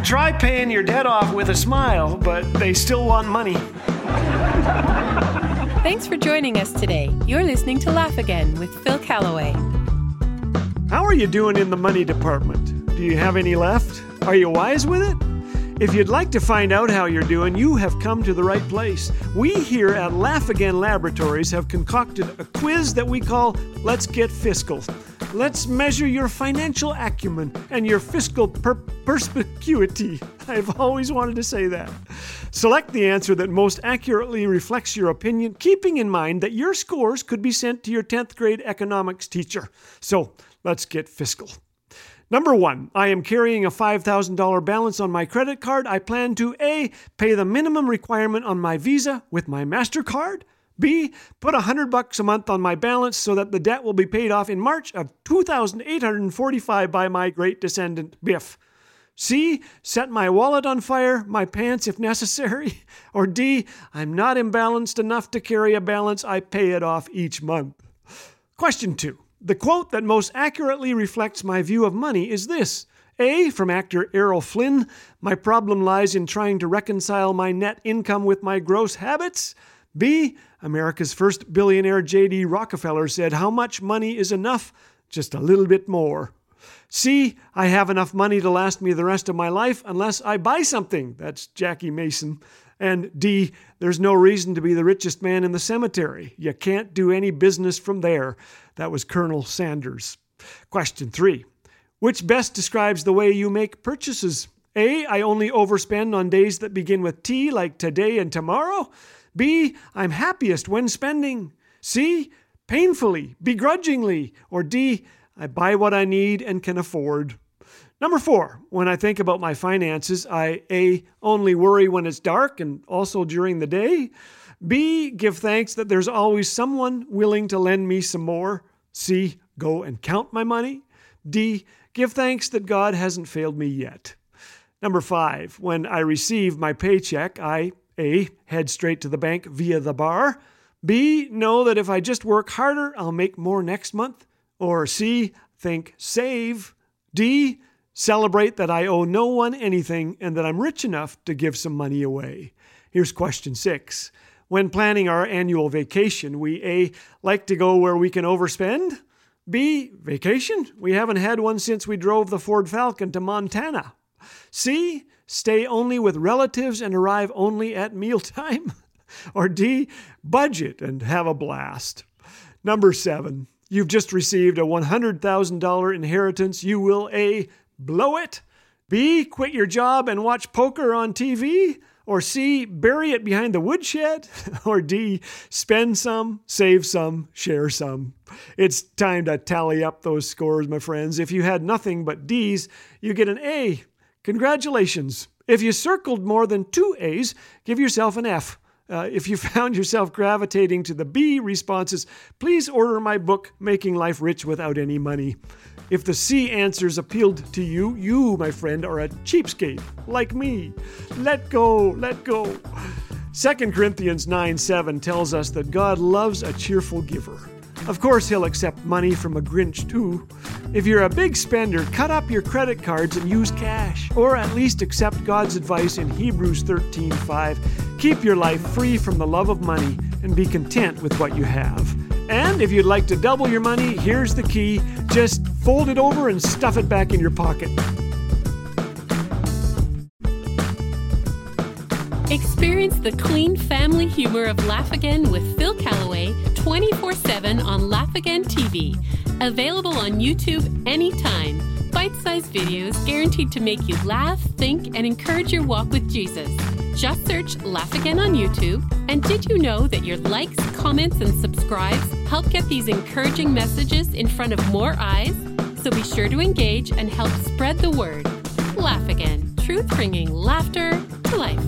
could try paying your debt off with a smile, but they still want money. Thanks for joining us today. You're listening to Laugh Again with Phil Callaway. How are you doing in the money department? Do you have any left? Are you wise with it? If you'd like to find out how you're doing, you have come to the right place. We here at Laugh Again Laboratories have concocted a quiz that we call Let's Get Fiscal. Let's measure your financial acumen and your fiscal per- perspicuity. I've always wanted to say that. Select the answer that most accurately reflects your opinion, keeping in mind that your scores could be sent to your 10th grade economics teacher. So let's get fiscal. Number one, I am carrying a $5,000 balance on my credit card. I plan to A, pay the minimum requirement on my Visa with my MasterCard. B, put a hundred bucks a month on my balance so that the debt will be paid off in March of 2,845 by my great descendant Biff. C, set my wallet on fire, my pants if necessary. Or D, I'm not imbalanced enough to carry a balance, I pay it off each month. Question two. The quote that most accurately reflects my view of money is this A, from actor Errol Flynn My problem lies in trying to reconcile my net income with my gross habits. B, America's first billionaire J.D. Rockefeller said, How much money is enough? Just a little bit more. C, I have enough money to last me the rest of my life unless I buy something. That's Jackie Mason. And D, there's no reason to be the richest man in the cemetery. You can't do any business from there. That was Colonel Sanders. Question three Which best describes the way you make purchases? A, I only overspend on days that begin with T, like today and tomorrow. B, I'm happiest when spending. C, painfully, begrudgingly. Or D, I buy what I need and can afford. Number four, when I think about my finances, I A, only worry when it's dark and also during the day. B, give thanks that there's always someone willing to lend me some more. C, go and count my money. D, give thanks that God hasn't failed me yet. Number five, when I receive my paycheck, I A, head straight to the bank via the bar. B, know that if I just work harder, I'll make more next month. Or C, think save. D, Celebrate that I owe no one anything and that I'm rich enough to give some money away. Here's question six. When planning our annual vacation, we A. like to go where we can overspend? B. Vacation? We haven't had one since we drove the Ford Falcon to Montana. C. Stay only with relatives and arrive only at mealtime? or D. Budget and have a blast. Number seven. You've just received a $100,000 inheritance. You will A blow it? B, quit your job and watch poker on TV? Or C, bury it behind the woodshed? Or D, spend some, save some, share some? It's time to tally up those scores, my friends. If you had nothing but D's, you get an A. Congratulations. If you circled more than two A's, give yourself an F. Uh, if you found yourself gravitating to the B responses, please order my book, Making Life Rich Without Any Money. If the C answers appealed to you, you, my friend, are a cheapskate, like me. Let go, let go. 2 Corinthians 9 7 tells us that God loves a cheerful giver. Of course, He'll accept money from a Grinch, too. If you're a big spender, cut up your credit cards and use cash, or at least accept God's advice in Hebrews 13 5. Keep your life free from the love of money and be content with what you have. And if you'd like to double your money, here's the key just fold it over and stuff it back in your pocket. Experience the clean family humor of Laugh Again with Phil Callaway 24 7 on Laugh Again TV. Available on YouTube anytime. Bite sized videos guaranteed to make you laugh, think, and encourage your walk with Jesus. Just search Laugh Again on YouTube. And did you know that your likes, comments, and subscribes help get these encouraging messages in front of more eyes? So be sure to engage and help spread the word. Laugh Again, truth bringing laughter to life.